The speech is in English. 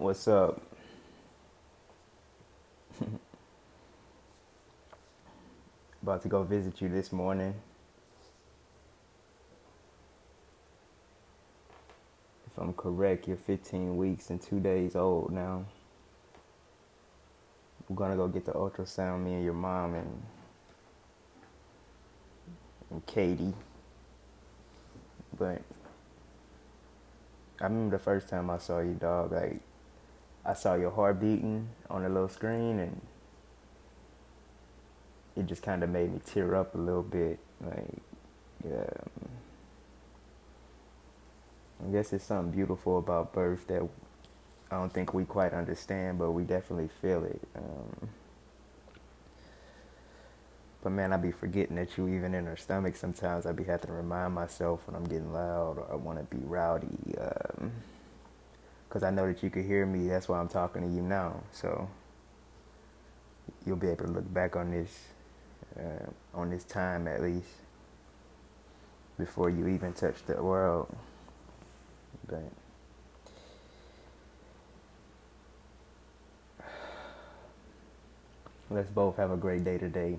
What's up? About to go visit you this morning. If I'm correct, you're 15 weeks and two days old now. We're gonna go get the ultrasound, me and your mom and, and Katy. But I remember the first time I saw you, dog. Like I saw your heart beating on the little screen, and it just kind of made me tear up a little bit. Like, um, I guess it's something beautiful about birth that I don't think we quite understand, but we definitely feel it. Um, but man, I be forgetting that you even in her stomach sometimes. I be having to remind myself when I'm getting loud or I want to be rowdy. Because I know that you could hear me. That's why I'm talking to you now. So you'll be able to look back on this, uh, on this time at least, before you even touch the world. But let's both have a great day today.